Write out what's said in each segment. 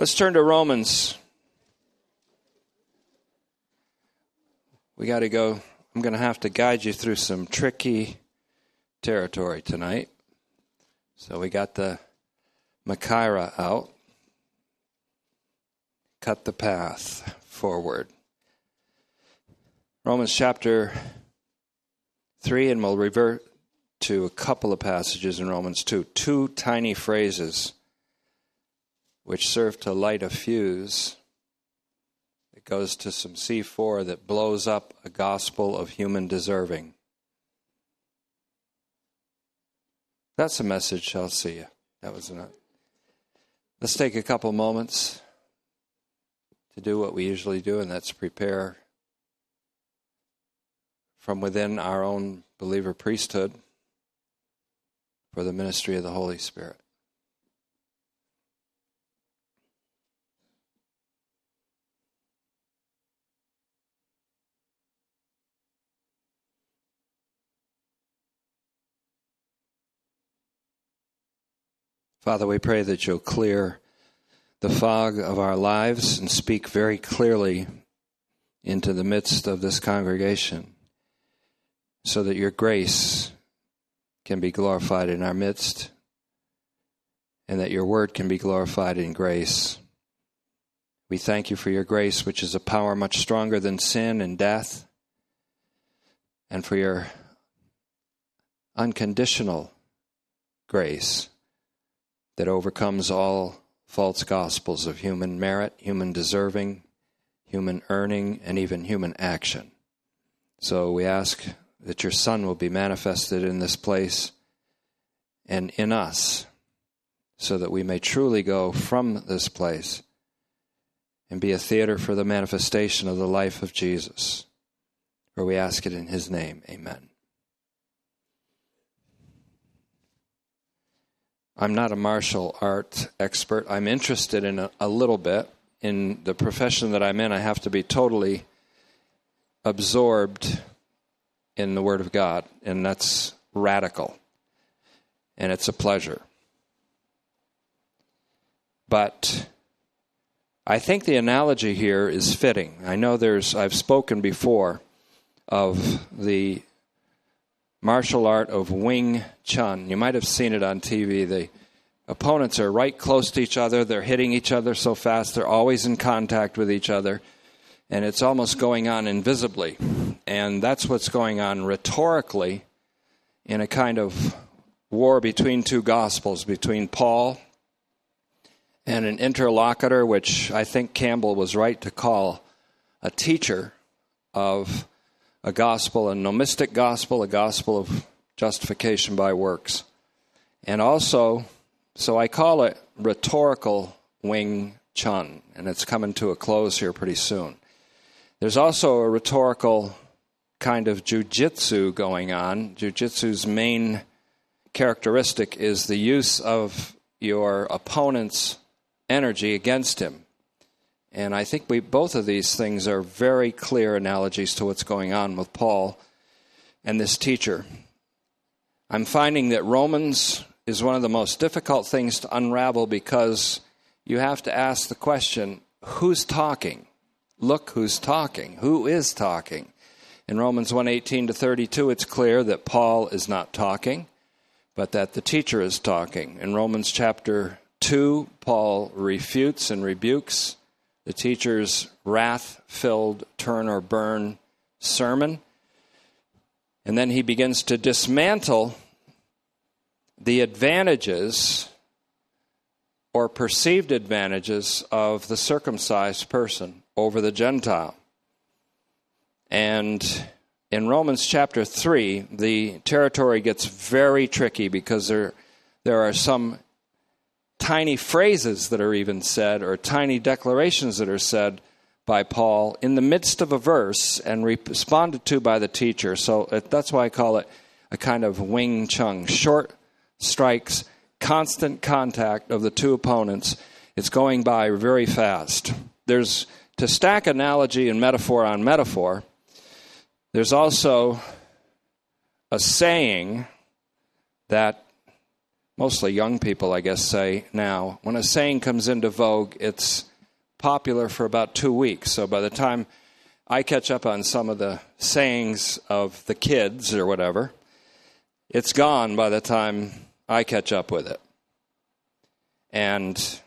Let's turn to Romans. We got to go. I'm going to have to guide you through some tricky territory tonight. So we got the Machaira out. Cut the path forward. Romans chapter 3, and we'll revert to a couple of passages in Romans 2. Two tiny phrases which serve to light a fuse. that goes to some C4 that blows up a gospel of human deserving. That's a message. I'll see you. That was enough. Let's take a couple moments to do what we usually do, and that's prepare from within our own believer priesthood for the ministry of the Holy Spirit. Father, we pray that you'll clear the fog of our lives and speak very clearly into the midst of this congregation so that your grace can be glorified in our midst and that your word can be glorified in grace. We thank you for your grace, which is a power much stronger than sin and death, and for your unconditional grace that overcomes all false gospels of human merit, human deserving, human earning, and even human action. So we ask that your Son will be manifested in this place and in us, so that we may truly go from this place and be a theater for the manifestation of the life of Jesus. For we ask it in his name. Amen. I'm not a martial art expert. I'm interested in a, a, little bit. In the profession that I'm in, I have to be totally absorbed in the Word of God, and that's radical. And it's a pleasure. But I think the analogy here is fitting. I know there's, I've spoken before of the martial art of Wing Chun. You might have seen it on TV. The opponents are right close to each other. They're hitting each other so fast. They're always in contact with each other. And it's almost going on invisibly. And that's what's going on rhetorically in a kind of war between two gospels, between Paul and an interlocutor, which I think Campbell was right to call a teacher of a gospel, a nomistic gospel, a gospel of justification by works. And also, so I call it rhetorical Wing Chun, and it's coming to a close here pretty soon. There's also a rhetorical kind of jujitsu going on. Jujitsu's main characteristic is the use of your opponent's energy against him. And I think we both of these things are very clear analogies to what's going on with Paul and this teacher. I'm finding that Romans is one of the most difficult things to unravel because you have to ask the question who's talking? Look who's talking. Who is talking? In Romans 1:18 to 32 it's clear that Paul is not talking, but that the teacher is talking. In Romans chapter 2, Paul refutes and rebukes the teacher's wrath filled turn or burn sermon. And then he begins to dismantle the advantages or perceived advantages of the circumcised person over the Gentile. And in Romans chapter 3, the territory gets very tricky because there, there are some tiny phrases that are even said or tiny declarations that are said by Paul in the midst of a verse and responded to by the teacher. So that's why I call it a kind of Wing Chun short strikes, constant contact of the two opponents. It's going by very fast. There's to stack analogy and metaphor on metaphor. There's also a saying that mostly young people, I guess, say now. When a saying comes into vogue, it's popular for about two weeks. So by the time I catch up on some of the sayings of the kids or whatever, it's gone by the time I catch up with it. And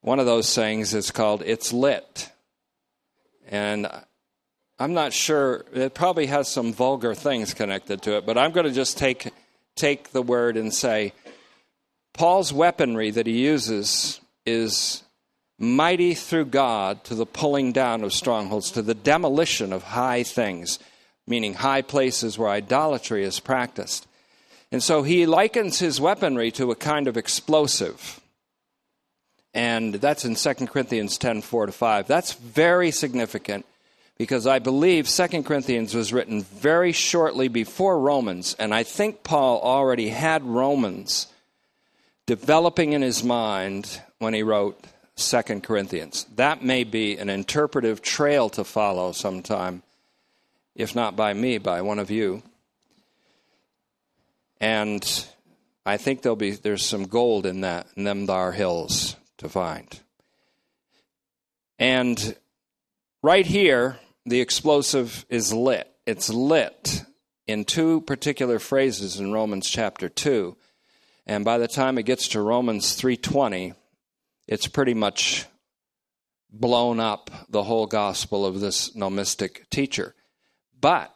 one of those sayings is called It's Lit. And I'm not sure, it probably has some vulgar things connected to it, but I'm going to just take, take the word and say Paul's weaponry that he uses is mighty through God to the pulling down of strongholds, to the demolition of high things, meaning high places where idolatry is practiced. And so he likens his weaponry to a kind of explosive. And that's in 2 Corinthians 10 4 to 5. That's very significant because I believe 2 Corinthians was written very shortly before Romans, and I think Paul already had Romans developing in his mind when he wrote 2 Corinthians. That may be an interpretive trail to follow sometime, if not by me, by one of you. And I think there'll be there's some gold in that in them thar hills to find. And right here, the explosive is lit. It's lit in two particular phrases in Romans chapter 2. And by the time it gets to Romans 3:20, it's pretty much blown up the whole gospel of this nomistic teacher. But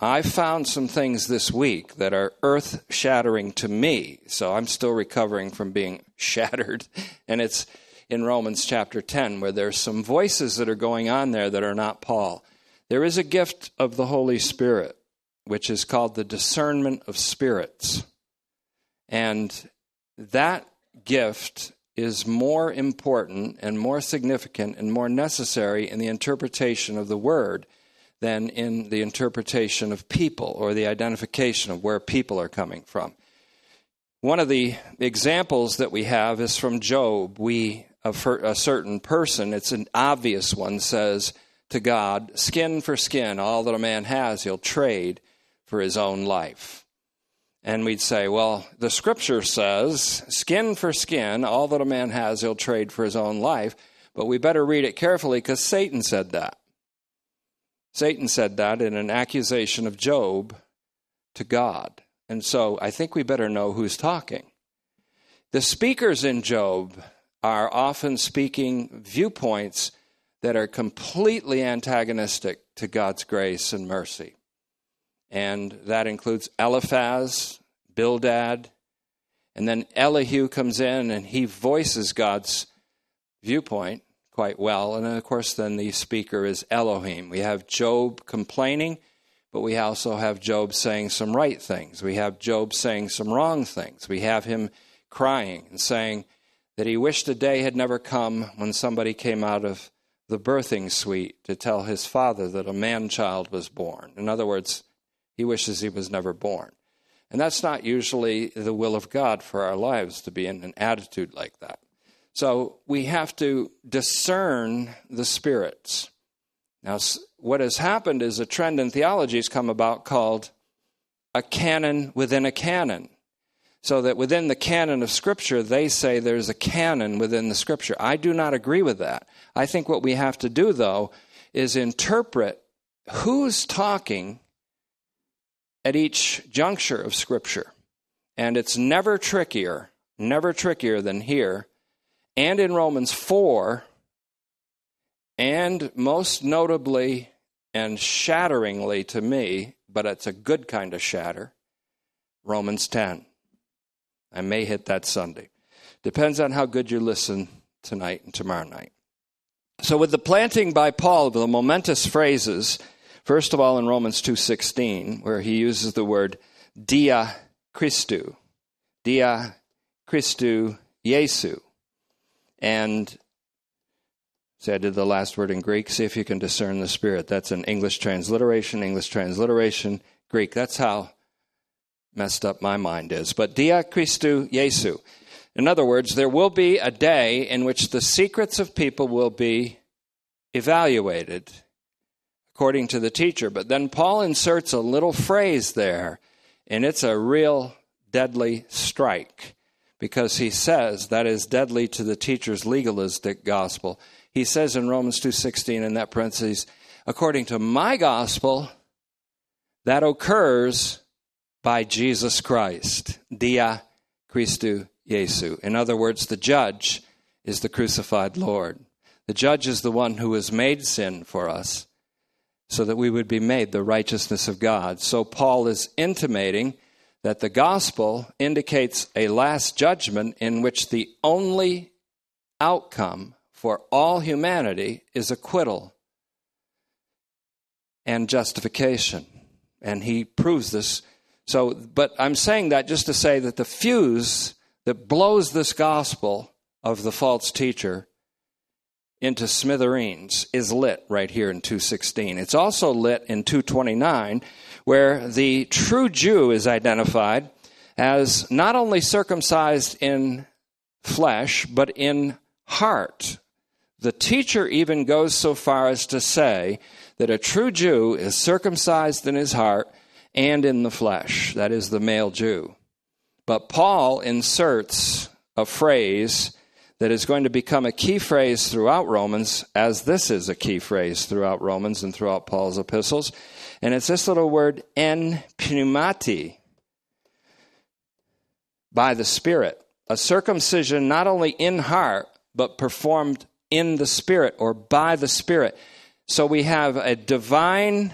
I found some things this week that are earth shattering to me. So I'm still recovering from being shattered. And it's in Romans chapter 10, where there's some voices that are going on there that are not Paul. There is a gift of the Holy Spirit, which is called the discernment of spirits. And that gift is more important and more significant and more necessary in the interpretation of the word than in the interpretation of people or the identification of where people are coming from. One of the examples that we have is from Job. We a, certain person, it's an obvious one, says to God, skin for skin, all that a man has, he'll trade for his own life. And we'd say, well, the scripture says, skin for skin, all that a man has, he'll trade for his own life. But we better read it carefully because Satan said that. Satan said that in an accusation of Job to God. And so I think we better know who's talking. The speakers in Job are often speaking viewpoints that are completely antagonistic to God's grace and mercy. And that includes Eliphaz, Bildad, and then Elihu comes in and he voices God's viewpoint quite well. And of course, then the speaker is Elohim. We have Job complaining, but we also have Job saying some right things. We have Job saying some wrong things. We have him crying and saying, that he wished a day had never come when somebody came out of the birthing suite to tell his father that a man child was born. In other words, he wishes he was never born. And that's not usually the will of God for our lives to be in an attitude like that. So we have to discern the spirits. Now, what has happened is a trend in theology has come about called a canon within a canon. So that within the canon of Scripture, they say there's a canon within the Scripture. I do not agree with that. I think what we have to do, though, is interpret who's talking at each juncture of Scripture. And it's never trickier, never trickier than here. And in Romans 4, and most notably and shatteringly to me, but it's a good kind of shatter, Romans 10. I may hit that Sunday. Depends on how good you listen tonight and tomorrow night. So with the planting by Paul, the momentous phrases, first of all in Romans 2:16, where he uses the word dia Christou, dia Christou Jesu. And say I did the last word in Greek, see if you can discern the spirit. That's an English transliteration, English transliteration, Greek. That's how messed up my mind is. But dia Christou Jesu. In other words, there will be a day in which the secrets of people will be evaluated according to the teacher. But then Paul inserts a little phrase there, and it's a real deadly strike because he says that is deadly to the teacher's legalistic gospel. He says in Romans 2:16 in that parenthesis, according to my gospel, that occurs by Jesus Christ, dia Christu Jesu. In other words, the judge is the crucified Lord. The judge is the one who has made sin for us so that we would be made the righteousness of God. So Paul is intimating that the gospel indicates a last judgment in which the only outcome for all humanity is acquittal and justification. And he proves this. So, but I'm saying that just to say that the fuse that blows this gospel of the false teacher into smithereens is lit right here in 216. It's also lit in 229 where the true Jew is identified as not only circumcised in flesh, but in heart. The teacher even goes so far as to say that a true Jew is circumcised in his heart and in the flesh, that is, the male Jew. But Paul inserts a phrase that is going to become a key phrase throughout Romans, as this is a key phrase throughout Romans and throughout Paul's epistles. And it's this little word, en pneumati, by the Spirit. A circumcision not only in heart, but performed in the Spirit or by the Spirit. So we have a divine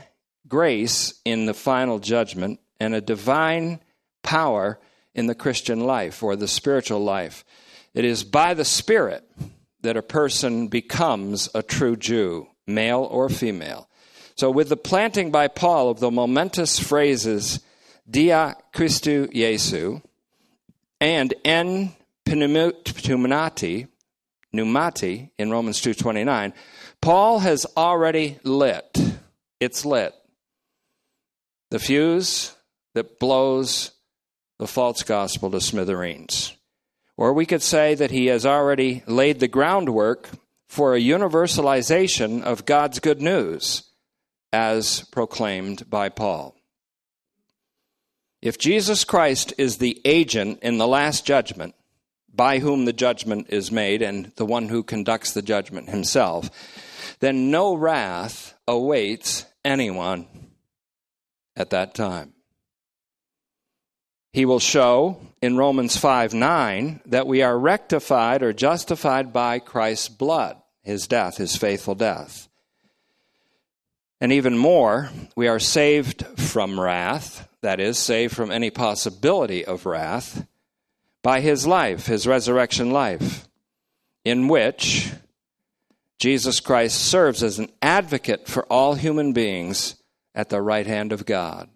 grace in the final judgment and a divine power in the Christian life or the spiritual life. It is by the Spirit that a person becomes a true Jew, male or female. So, with the planting by Paul of the momentous phrases dia Christu Jesu and en pneumanati, pneumati in Romans 2.29, Paul has already lit, it's lit, the fuse that blows the false gospel to smithereens. Or we could say that he has already laid the groundwork for a universalization of God's good news as proclaimed by Paul. If Jesus Christ is the agent in the last judgment, by whom the judgment is made, and the one who conducts the judgment himself, then no wrath awaits anyone at that time. He will show in Romans 5 9 that we are rectified or justified by Christ's blood, his death, his faithful death. And even more, we are saved from wrath, that is, saved from any possibility of wrath, by his life, his resurrection life, in which Jesus Christ serves as an advocate for all human beings at the right hand of God.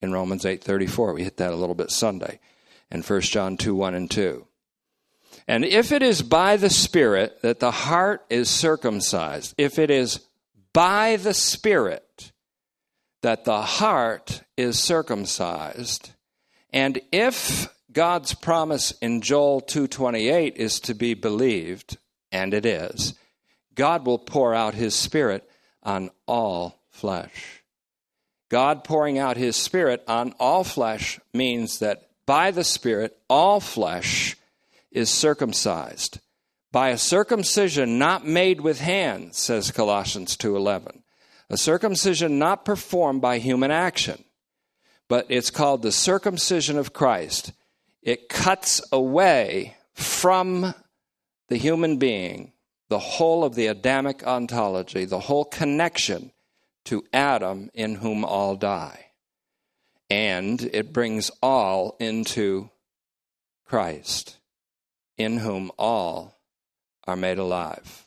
In Romans 8:34, we hit that a little bit Sunday, and 1 John 2, 1 and 2. And if it is by the Spirit that the heart is circumcised, if it is by the Spirit that the heart is circumcised. And if God's promise in Joel 2:28 is to be believed, and it is, God will pour out his spirit on all flesh. God pouring out his spirit on all flesh means that by the spirit all flesh is circumcised. By a circumcision not made with hands says colossians 2.11 a circumcision not performed by human action but it's called the circumcision of christ. It cuts away from the human being the whole of the adamic ontology the whole connection to adam in whom all die and it brings all into christ in whom all are made alive.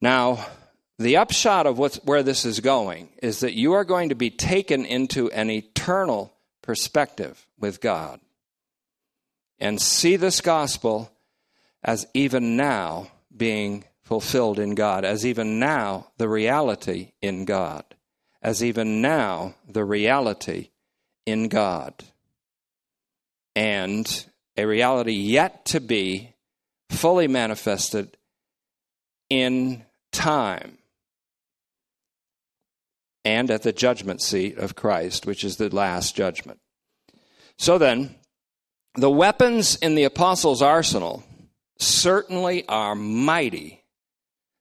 Now, the upshot of where this is going is that you are going to be taken into an eternal perspective with God and see this gospel as even now being fulfilled in God, as even now the reality in God, as even now the reality in God, and a reality yet to be fully manifested in time and at the judgment seat of Christ, which is the last judgment. So then, the weapons in the apostles' arsenal certainly are mighty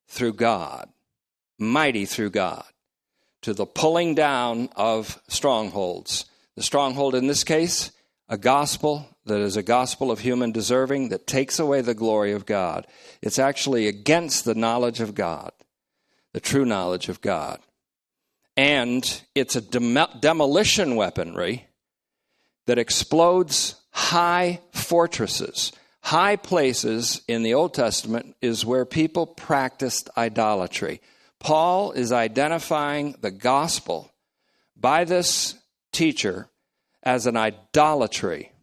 through God, mighty through God, to the pulling down of strongholds. The stronghold in this case, a gospel that is a gospel of human deserving that takes away the glory of God. It's actually against the knowledge of God, the true knowledge of God. And it's a dem- demolition weaponry that explodes high fortresses. High places in the Old Testament is where people practiced idolatry. Paul is identifying the gospel by this teacher as an idolatry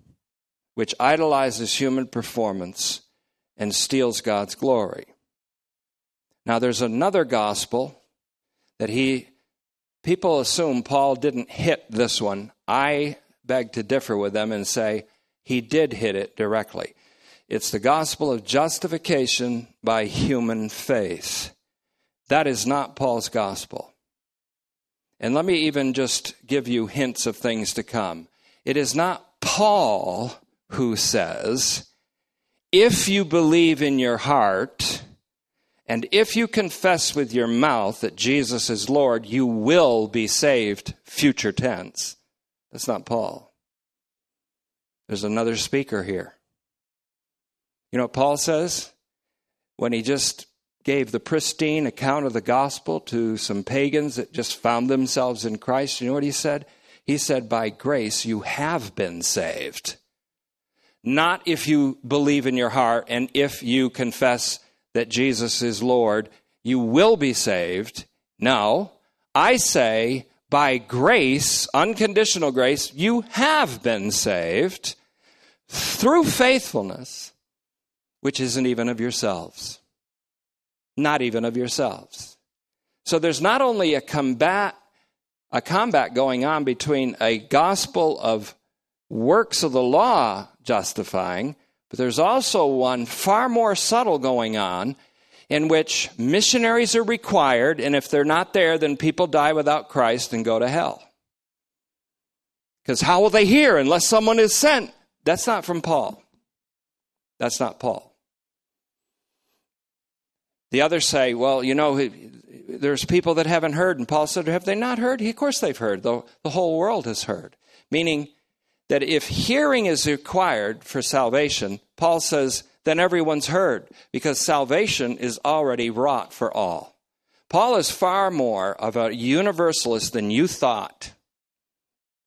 which idolizes human performance and steals God's glory. Now, there's another gospel that he, people assume Paul didn't hit this one. I beg to differ with them and say he did hit it directly. It's the gospel of justification by human faith. That is not Paul's gospel. And let me even just give you hints of things to come. It is not Paul who says, If you believe in your heart, and if you confess with your mouth that Jesus is Lord, you will be saved, future tense. That's not Paul. There's another speaker here. You know what Paul says? When he just gave the pristine account of the gospel to some pagans that just found themselves in Christ, you know what he said? He said, By grace you have been saved. Not if you believe in your heart and if you confess that Jesus is Lord, you will be saved. No, I say, by grace, unconditional grace, you have been saved through faithfulness, which isn't even of yourselves. Not even of yourselves. So there's not only a combat, a combat going on between a gospel of works of the law justifying, but there's also one far more subtle going on in which missionaries are required, and if they're not there, then people die without Christ and go to hell. Because how will they hear unless someone is sent? That's not from Paul. That's not Paul. The others say, well, you know, there's people that haven't heard. And Paul said, have they not heard? Of course they've heard. The, the whole world has heard. Meaning that if hearing is required for salvation, Paul says, then everyone's heard because salvation is already wrought for all. Paul is far more of a universalist than you thought.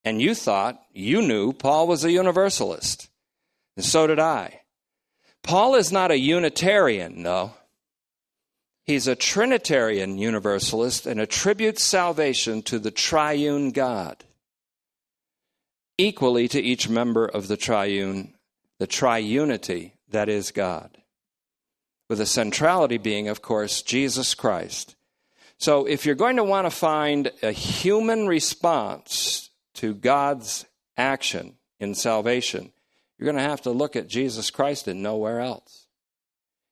And you thought, you knew Paul was a universalist. And so did I. Paul is not a Unitarian, no. He's a Trinitarian Universalist and attributes salvation to the triune God equally to each member of the triune, the triunity that is God. With the centrality being, of course, Jesus Christ. So if you're going to want to find a human response to God's action in salvation, you're going to have to look at Jesus Christ and nowhere else.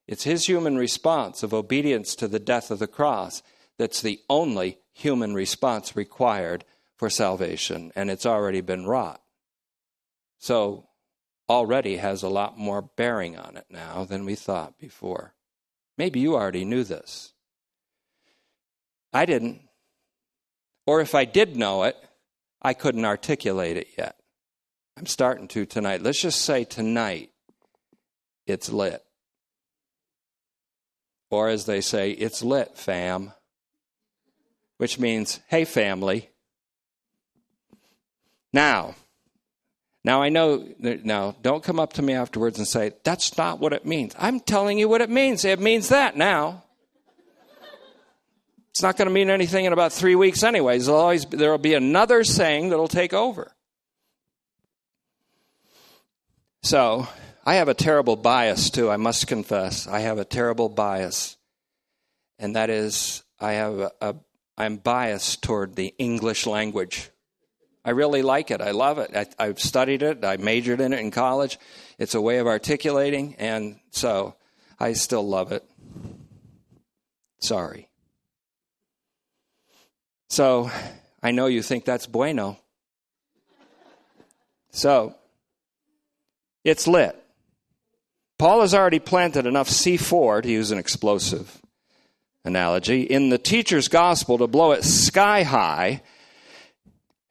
It's his human response of obedience to the death of the cross that's the only human response required for salvation, and it's already been wrought. So, already has a lot more bearing on it now than we thought before. Maybe you already knew this. I didn't. Or if I did know it, I couldn't articulate it yet. I'm starting to tonight. Let's just say tonight it's lit. Or as they say, it's lit, fam which means, hey, family. Now, now I know, now don't come up to me afterwards and say, that's not what it means. I'm telling you what it means. It means that now. It's not going to mean anything in about three weeks, anyways. There'll always there'll be another saying that'll take over. So I have a terrible bias too. I must confess, I have a terrible bias, and that is I have a, a I'm biased toward the English language. I really like it. I love it. I, have studied it. I majored in it in college. It's a way of articulating, and so I still love it. Sorry. So I know you think that's bueno. So it's lit. Paul has already planted enough C4, to use an explosive analogy, in the teacher's gospel to blow it sky high,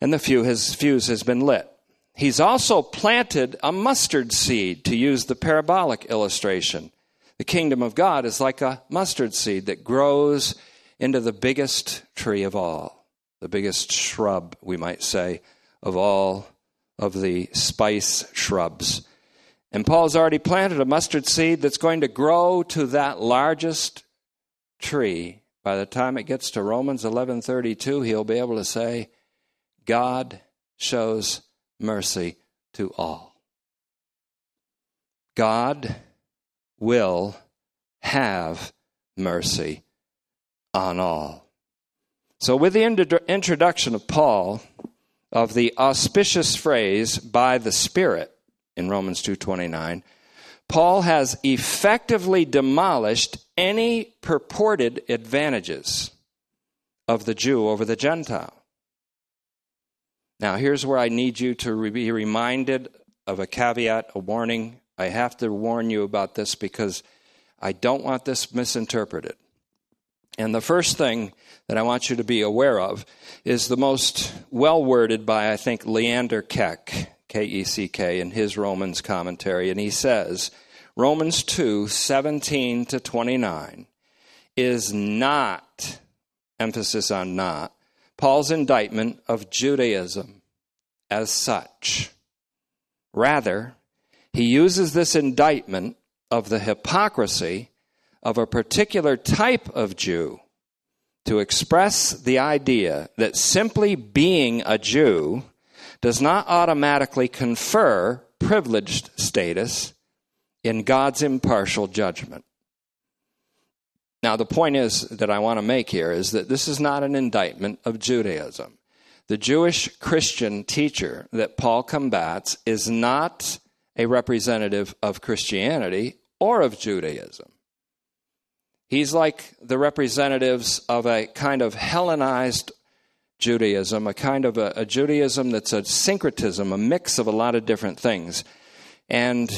and the fuse has been lit. He's also planted a mustard seed, to use the parabolic illustration. The kingdom of God is like a mustard seed that grows into the biggest tree of all, the biggest shrub, we might say, of all of the spice shrubs. And Paul's already planted a mustard seed that's going to grow to that largest tree. By the time it gets to Romans 11:32, he'll be able to say, God shows mercy to all. God will have mercy on all. So, with the introduction of Paul of the auspicious phrase by the Spirit in Romans 2:29, Paul has effectively demolished any purported advantages of the Jew over the Gentile. Now, here's where I need you to be reminded of a caveat, a warning. I have to warn you about this because I don't want this misinterpreted. And the first thing that I want you to be aware of is the most well worded by, I think, Leander Keck, K E C K, in his Romans commentary. And he says, Romans 2 17 to 29 is not, emphasis on not, Paul's indictment of Judaism as such. Rather, he uses this indictment of the hypocrisy of a particular type of Jew to express the idea that simply being a Jew does not automatically confer privileged status in God's impartial judgment. Now, the point is that I want to make here is that this is not an indictment of Judaism. The Jewish Christian teacher that Paul combats is not a representative of Christianity or of Judaism. He's like the representatives of a kind of Hellenized Judaism, a kind of a, a, Judaism that's a syncretism, a mix of a lot of different things. And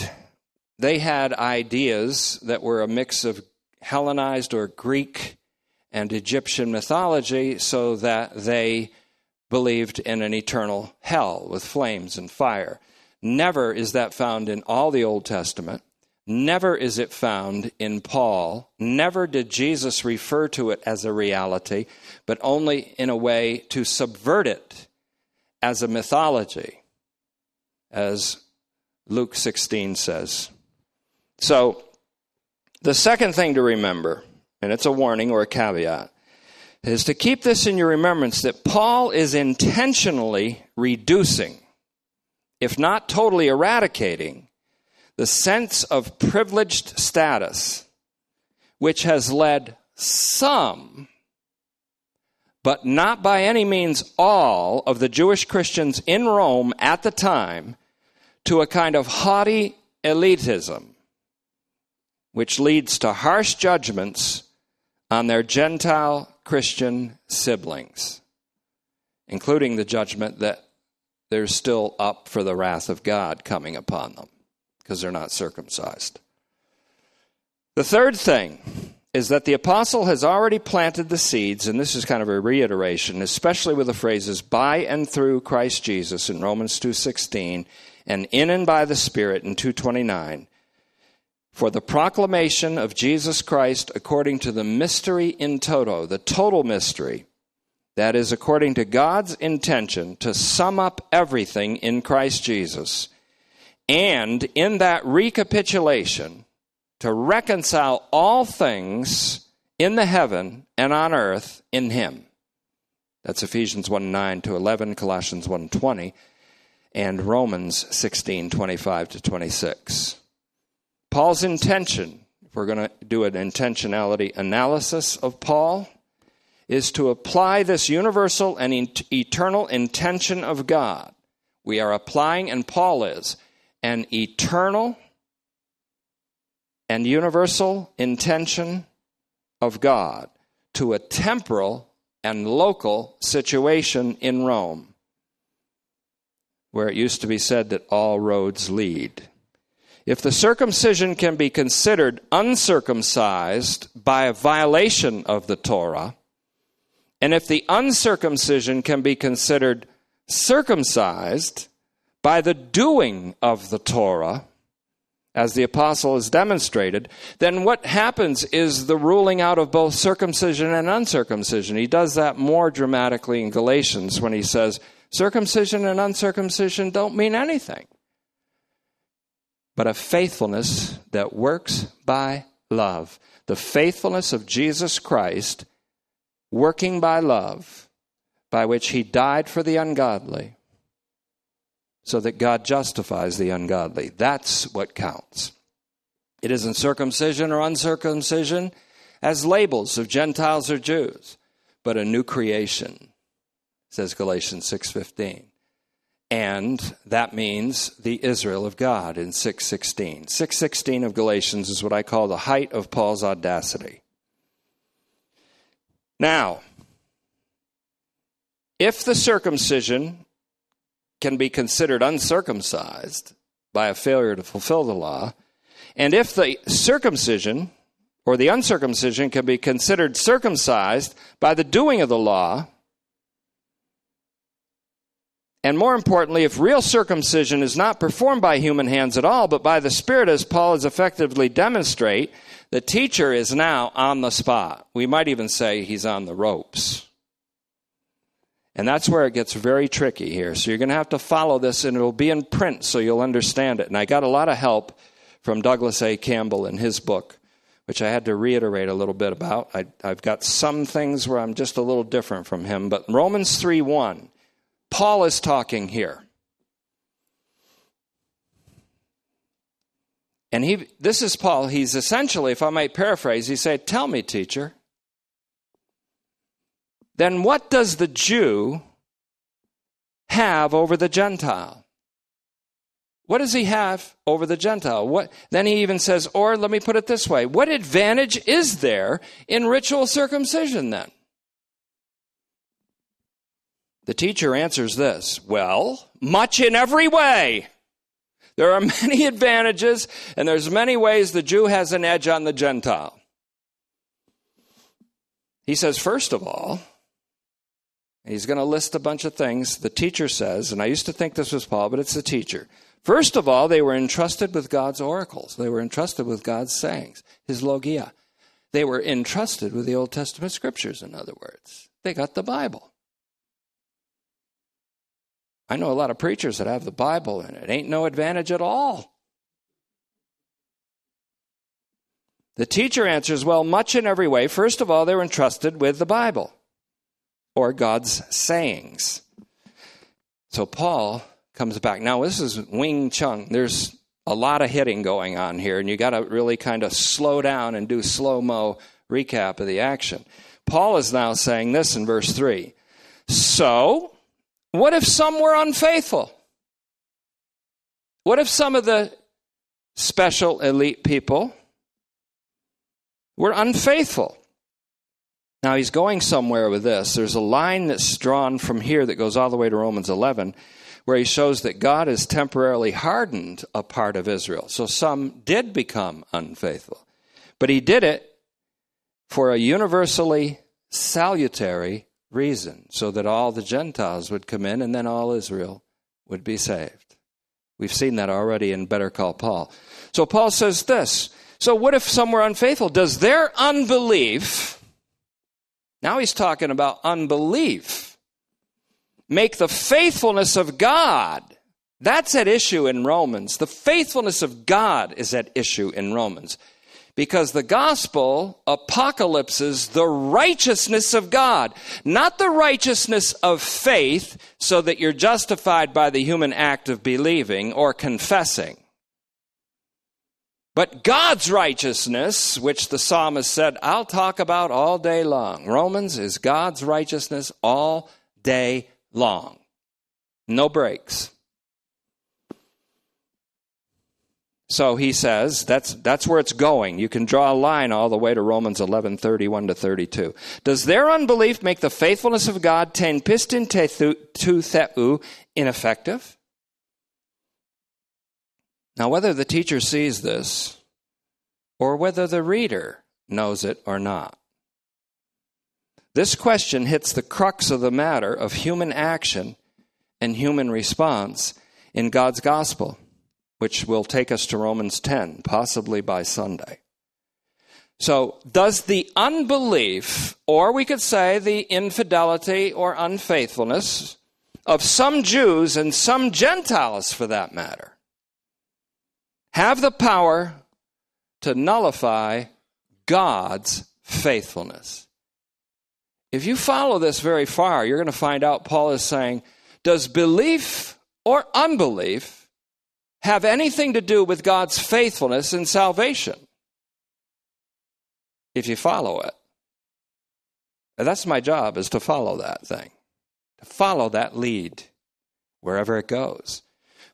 they had ideas that were a mix of Hellenized or Greek and Egyptian mythology so that they believed in an eternal hell with flames and fire. Never is that found in all the Old Testament. Never is it found in Paul. Never did Jesus refer to it as a reality, but only in a way to subvert it as a mythology, as Luke 16 says. So, the second thing to remember, and it's a warning or a caveat, is to keep this in your remembrance that Paul is intentionally reducing, if not totally eradicating, the sense of privileged status, which has led some, but not by any means all, of the Jewish Christians in Rome at the time to a kind of haughty elitism which leads to harsh judgments on their Gentile Christian siblings, including the judgment that they're still up for the wrath of God coming upon them because they're not circumcised. The third thing is that the apostle has already planted the seeds, and this is kind of a reiteration, especially with the phrases by and through Christ Jesus in Romans 2:16 and in and by the Spirit in 229 for the proclamation of Jesus Christ according to the mystery in toto, the total mystery, that is, according to God's intention to sum up everything in Christ Jesus, and in that recapitulation, to reconcile all things in the heaven and on earth in Him. That's Ephesians 1 9 to 11, Colossians 1 20, and Romans 16 25 to 26. Paul's intention, if we're going to do an intentionality analysis of Paul, is to apply this universal and eternal intention of God. We are applying, and Paul is, an eternal and universal intention of God to a temporal and local situation in Rome, where it used to be said that all roads lead. If the circumcision can be considered uncircumcised by a violation of the Torah, and if the uncircumcision can be considered circumcised by the doing of the Torah, as the apostle has demonstrated, then what happens is the ruling out of both circumcision and uncircumcision. He does that more dramatically in Galatians when he says, circumcision and uncircumcision don't mean anything but a faithfulness that works by love. The faithfulness of Jesus Christ working by love, by which he died for the ungodly, so that God justifies the ungodly. That's what counts. It isn't circumcision or uncircumcision as labels of Gentiles or Jews, but a new creation, says Galatians 6:15 and that means the Israel of God in 616. 616 of Galatians is what I call the height of Paul's audacity. Now, if the circumcision can be considered uncircumcised by a failure to fulfill the law, and if the circumcision or the uncircumcision can be considered circumcised by the doing of the law, and more importantly, if real circumcision is not performed by human hands at all, but by the Spirit, as Paul has effectively demonstrate, the teacher is now on the spot. We might even say he's on the ropes. And that's where it gets very tricky here. So you're going to have to follow this, and it'll be in print so you'll understand it. And I got a lot of help from Douglas A. Campbell in his book, which I had to reiterate a little bit about. I, have got some things where I'm just a little different from him. But Romans 3 1 Paul is talking here. And he, this is Paul. He's essentially, if I might paraphrase, he said, Tell me, teacher, then what does the Jew have over the Gentile? What does he have over the Gentile? What, then he even says, or let me put it this way what advantage is there in ritual circumcision then? The teacher answers this Well, much in every way. There are many advantages, and there's many ways the Jew has an edge on the Gentile. He says, first of all, he's going to list a bunch of things. The teacher says, and I used to think this was Paul, but it's the teacher. First of all, they were entrusted with God's oracles. They were entrusted with God's sayings, his logia. They were entrusted with the Old Testament scriptures, in other words. They got the Bible. I know a lot of preachers that have the Bible and it ain't no advantage at all. The teacher answers, well, much in every way. First of all, they're entrusted with the Bible or God's sayings. So Paul comes back. Now, this is Wing Chun. There's a lot of hitting going on here, and you got to really kind of slow down and do slow mo recap of the action. Paul is now saying this in verse 3. So, what if some were unfaithful? What if some of the special elite people were unfaithful? Now he's going somewhere with this. There's a line that's drawn from here that goes all the way to Romans 11 where he shows that God has temporarily hardened a part of Israel. So some did become unfaithful. But he did it for a universally salutary reason, so that all the Gentiles would come in and then all Israel would be saved. We've seen that already in Better Call Paul. So Paul says this. So what if some were unfaithful? Does their unbelief, now he's talking about unbelief, make the faithfulness of God? That's at issue in Romans. The faithfulness of God is at issue in Romans because the gospel apocalypses the righteousness of God, not the righteousness of faith, so that you're justified by the human act of believing or confessing. But God's righteousness, which the psalmist said, I'll talk about all day long. Romans is God's righteousness all day long. No breaks. So he says that's that's where it's going. You can draw a line all the way to Romans 11, 31 to 32. Does their unbelief make the faithfulness of God ten pistin tu theu ineffective? Now, whether the teacher sees this or whether the reader knows it or not, this question hits the crux of the matter of human action and human response in God's gospel, which will take us to Romans 10, possibly by Sunday. So, does the unbelief, or we could say the infidelity or unfaithfulness of some Jews and some Gentiles for that matter, have the power to nullify God's faithfulness? If you follow this very far, you're going to find out Paul is saying, does belief or unbelief have anything to do with God's faithfulness and salvation? if you follow it. And that's my job is to follow that thing, to follow that lead wherever it goes.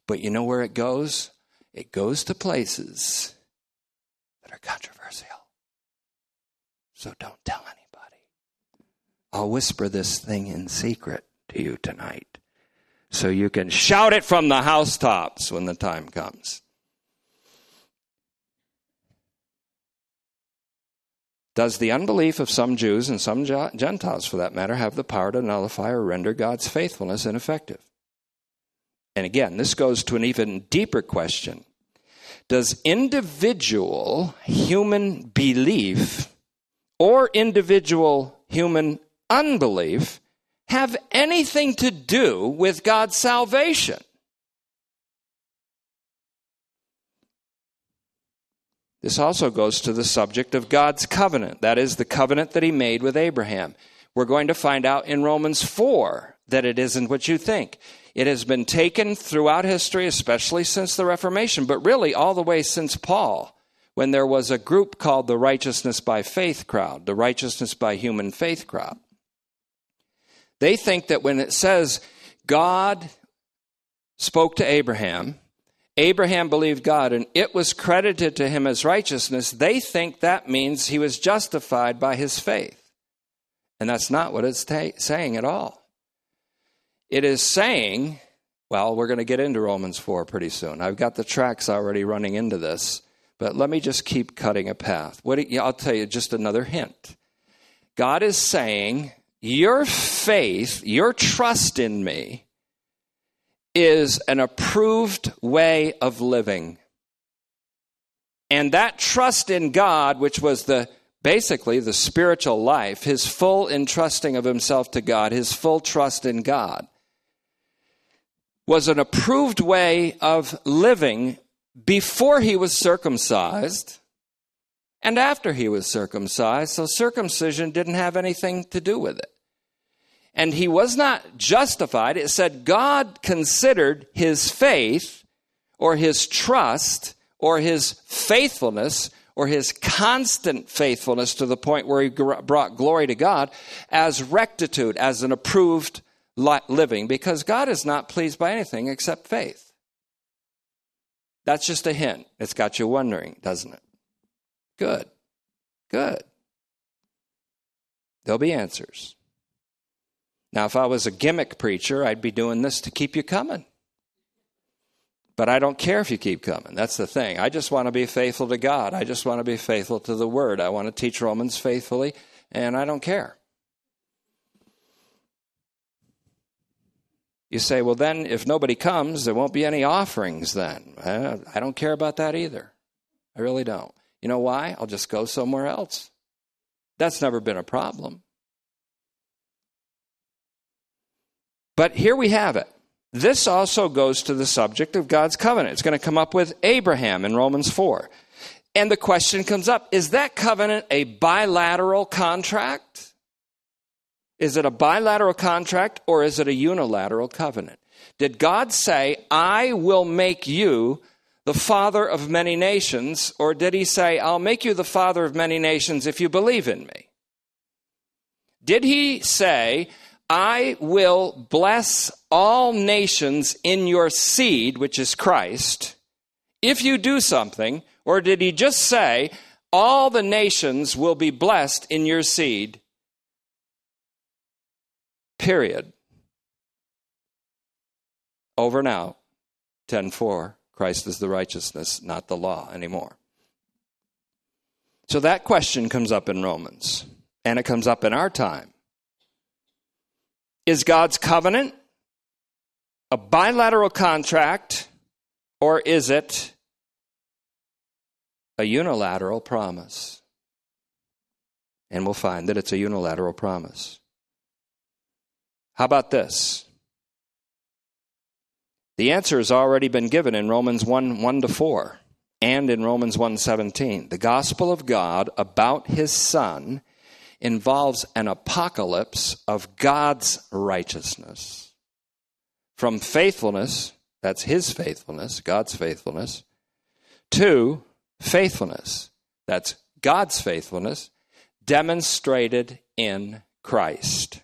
But you know where it goes? It goes to places that are controversial. So don't tell anybody. I'll whisper this thing in secret to you tonight so you can shout it from the housetops when the time comes. Does the unbelief of some Jews and some Gentiles, for that matter, have the power to nullify or render God's faithfulness ineffective? And again, this goes to an even deeper question Does individual human belief or individual human unbelief have anything to do with God's salvation? This also goes to the subject of God's covenant. That is, the covenant that he made with Abraham. We're going to find out in Romans 4 that it isn't what you think. It has been taken throughout history, especially since the Reformation, but really all the way since Paul, when there was a group called the Righteousness by Faith crowd, the Righteousness by Human Faith crowd. They think that when it says God spoke to Abraham, Abraham believed God and it was credited to him as righteousness, they think that means he was justified by his faith. And that's not what it's ta- saying at all. It is saying, well, we're going to get into Romans 4 pretty soon. I've got the tracks already running into this, but let me just keep cutting a path. What I'll tell you just another hint. God is saying, your faith, your trust in me, is an approved way of living. And that trust in God, which was the basically the spiritual life, his full entrusting of himself to God, his full trust in God, was an approved way of living before he was circumcised and after he was circumcised. So circumcision didn't have anything to do with it and he was not justified. It said God considered his faith or his trust or his faithfulness or his constant faithfulness to the point where he brought glory to God as rectitude, as an approved living, because God is not pleased by anything except faith. That's just a hint. It's got you wondering, doesn't it? Good. Good. There'll be answers. Now, if I was a gimmick preacher, I'd be doing this to keep you coming. But I don't care if you keep coming. That's the thing. I just want to be faithful to God. I just want to be faithful to the Word. I want to teach Romans faithfully, and I don't care. You say, well, then if nobody comes, there won't be any offerings then. I don't care about that either. I really don't. You know why? I'll just go somewhere else. That's never been a problem. But here we have it. This also goes to the subject of God's covenant. It's going to come up with Abraham in Romans 4. And the question comes up is that covenant a bilateral contract? Is it a bilateral contract or is it a unilateral covenant? Did God say, I will make you the father of many nations? Or did he say, I'll make you the father of many nations if you believe in me? Did he say, I will bless all nations in your seed, which is Christ, if you do something? Or did he just say, all the nations will be blessed in your seed? Period. Over now, 10 4. Christ is the righteousness, not the law anymore. So that question comes up in Romans, and it comes up in our time. Is God's covenant a bilateral contract, or is it a unilateral promise? And we'll find that it's a unilateral promise. How about this? The answer has already been given in Romans 1 1 to 4 and in Romans 1:17. The gospel of God about his son involves an apocalypse of God's righteousness. From faithfulness, that's his faithfulness, God's faithfulness, to faithfulness, that's God's faithfulness, demonstrated in Christ.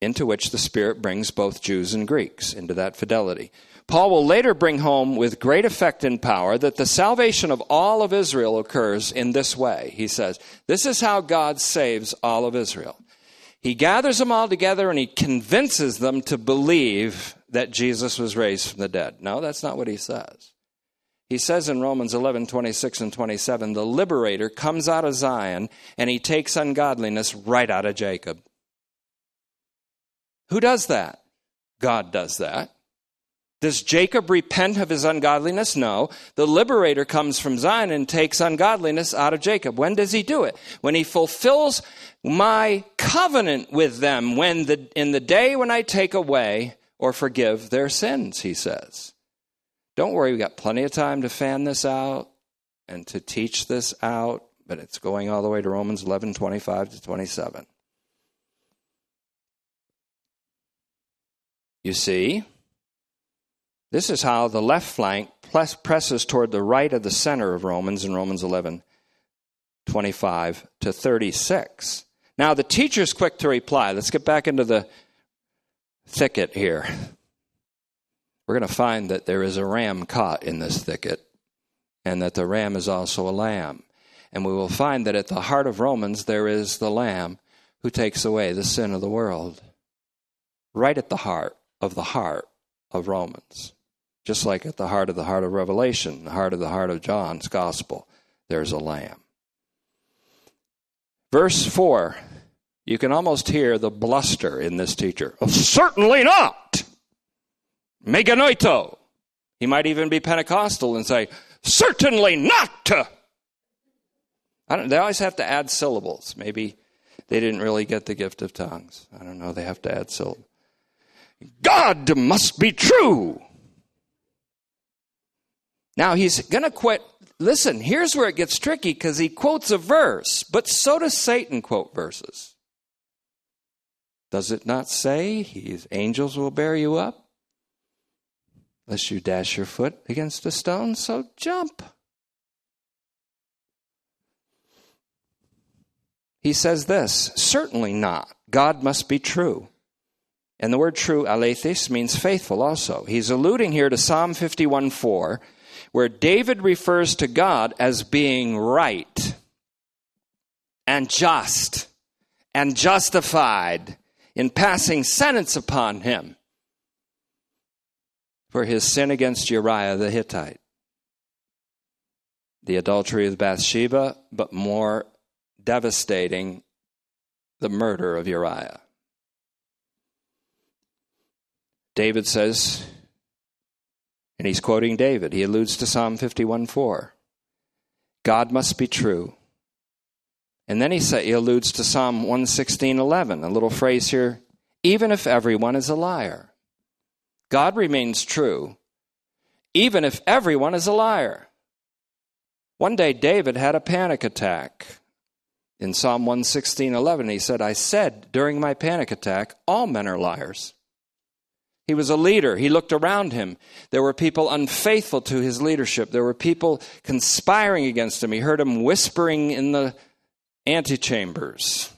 Into which the Spirit brings both Jews and Greeks into that fidelity. Paul will later bring home with great effect and power that the salvation of all of Israel occurs in this way. He says, This is how God saves all of Israel. He gathers them all together and he convinces them to believe that Jesus was raised from the dead. No, that's not what he says. He says in Romans 11, 26 and 27, the liberator comes out of Zion and he takes ungodliness right out of Jacob. Who does that? God does that. Does Jacob repent of his ungodliness? No. The liberator comes from Zion and takes ungodliness out of Jacob. When does he do it? When he fulfills my covenant with them when the, in the day when I take away or forgive their sins, he says. Don't worry, we've got plenty of time to fan this out and to teach this out, but it's going all the way to Romans 11, 25 to 27. You see? This is how the left flank presses toward the right of the center of Romans in Romans 11, 25 to 36. Now, the teacher's quick to reply. Let's get back into the thicket here. We're going to find that there is a ram caught in this thicket, and that the ram is also a lamb. And we will find that at the heart of Romans, there is the lamb who takes away the sin of the world. Right at the heart of the heart of Romans. Just like at the heart of the heart of Revelation, the heart of the heart of John's gospel, there's a lamb. Verse 4, you can almost hear the bluster in this teacher. Oh, certainly not! Me genoito. He might even be Pentecostal and say, certainly not! they always have to add syllables. Maybe they didn't really get the gift of tongues. I don't know, they have to add syllables. God must be true. Now he's going to quit. Listen, here's where it gets tricky because he quotes a verse, but so does Satan quote verses. Does it not say, His angels will bear you up? Lest you dash your foot against a stone, so jump. He says this certainly not. God must be true. And the word true, aletheis, means faithful also. He's alluding here to Psalm 51 4 where David refers to God as being right and just and justified in passing sentence upon him for his sin against Uriah the Hittite. The adultery of Bathsheba, but more devastating, the murder of Uriah. David says, and he's quoting David. He alludes to Psalm 51 4. God must be true. And then he, say, he alludes to Psalm 116 11, a little phrase here even if everyone is a liar. God remains true, even if everyone is a liar. One day, David had a panic attack. In Psalm 116 11, he said, I said during my panic attack, all men are liars. He was a leader. He looked around him. There were people unfaithful to his leadership. There were people conspiring against him. He heard him whispering in the antechambers.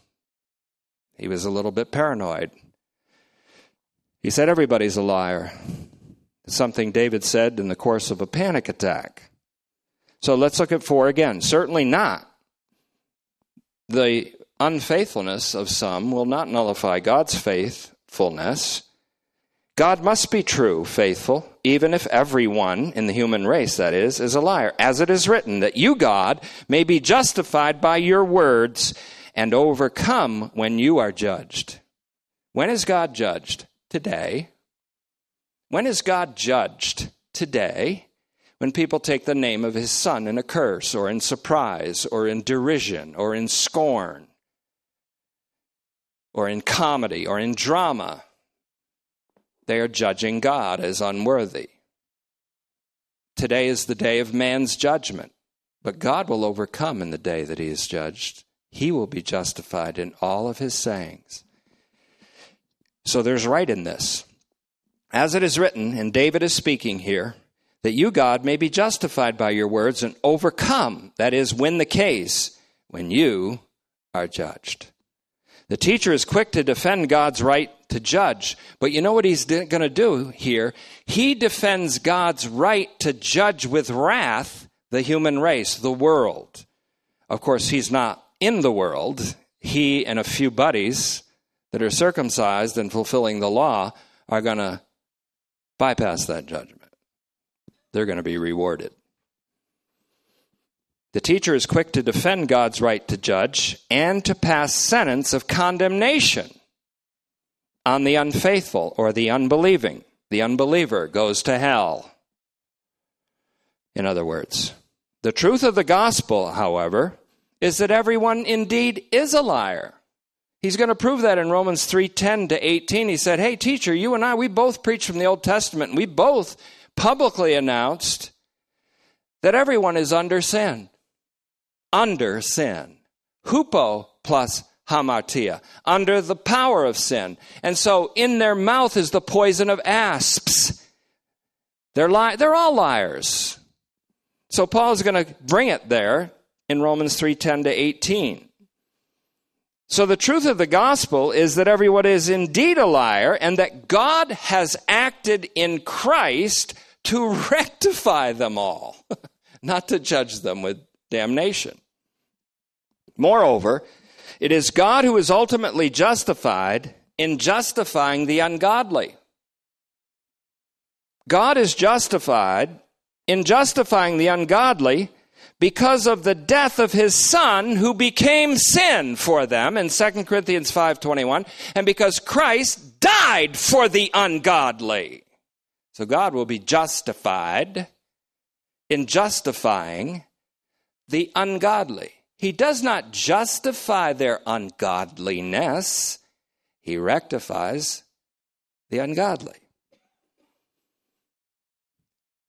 He was a little bit paranoid. He said, Everybody's a liar. Something David said in the course of a panic attack. So let's look at four again. Certainly not. The unfaithfulness of some will not nullify God's faithfulness. God must be true, faithful, even if everyone in the human race, that is, is a liar. As it is written, that you, God, may be justified by your words and overcome when you are judged. When is God judged? Today. When is God judged? Today. When people take the name of his son in a curse, or in surprise, or in derision, or in scorn, or in comedy, or in drama they are judging God as unworthy. Today is the day of man's judgment, but God will overcome in the day that he is judged. He will be justified in all of his sayings. So there's right in this. As it is written, and David is speaking here, that you, God, may be justified by your words and overcome, that is, win the case, when you are judged. The teacher is quick to defend God's right to judge. But you know what he's going to do here? He defends God's right to judge with wrath the human race, the world. Of course, he's not in the world. He and a few buddies that are circumcised and fulfilling the law are going to bypass that judgment. They're going to be rewarded. The teacher is quick to defend God's right to judge and to pass sentence of condemnation on the unfaithful or the unbelieving. The unbeliever goes to hell. In other words, the truth of the gospel, however, is that everyone indeed is a liar. He's going to prove that in Romans 3:10 to 18. He said, "Hey teacher, you and I we both preach from the Old Testament. We both publicly announced that everyone is under sin under sin. Hupo plus hamartia, under the power of sin. And so in their mouth is the poison of asps. They're, li- they're all liars. So Paul is going to bring it there in Romans 3:10 to 18. So the truth of the gospel is that everyone is indeed a liar and that God has acted in Christ to rectify them all, not to judge them with damnation. Moreover, it is God who is ultimately justified in justifying the ungodly. God is justified in justifying the ungodly because of the death of his son who became sin for them in 2 Corinthians 5:21 and because Christ died for the ungodly. So God will be justified in justifying the ungodly. He does not justify their ungodliness, he rectifies the ungodly.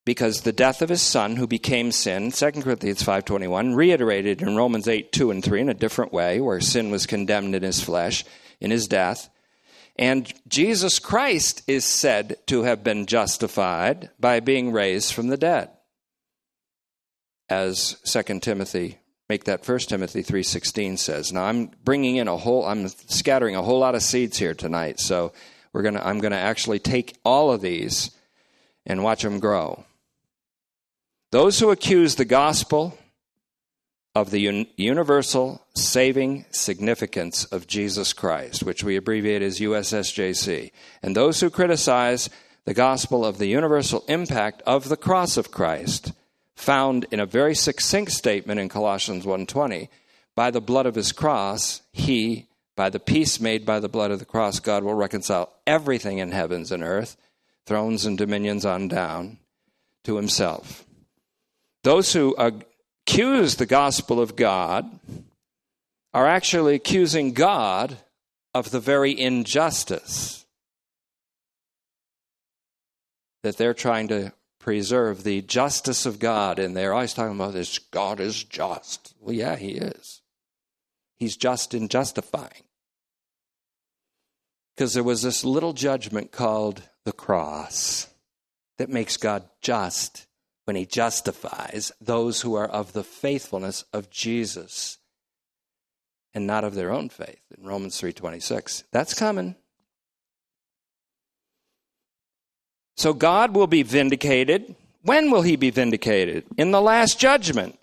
Because the death of his son who became sin, 2 Corinthians 5:21, reiterated in Romans 8, 2 and 3 in a different way, where sin was condemned in his flesh, in his death. And Jesus Christ is said to have been justified by being raised from the dead. As 2 Timothy make that First Timothy 3:16 says. Now I'm bringing in a whole I'm scattering a whole lot of seeds here tonight. So we're going to I'm going to actually take all of these and watch them grow. Those who accuse the gospel of the un- universal saving significance of Jesus Christ, which we abbreviate as USSJC, and those who criticize the gospel of the universal impact of the cross of Christ found in a very succinct statement in Colossians 1:20, by the blood of his cross, he by the peace made by the blood of the cross, God will reconcile everything in heavens and earth, thrones and dominions on down, to himself. Those who accuse the gospel of God are actually accusing God of the very injustice that they're trying to preserve the justice of God. in there. I was talking about this God is just. Well, yeah, He is. He's just in justifying. Because there was this little judgment called the cross that makes God just when He justifies those who are of the faithfulness of Jesus and not of their own faith in Romans 3:26. That's coming. So God will be vindicated. When will he be vindicated? In the last judgment.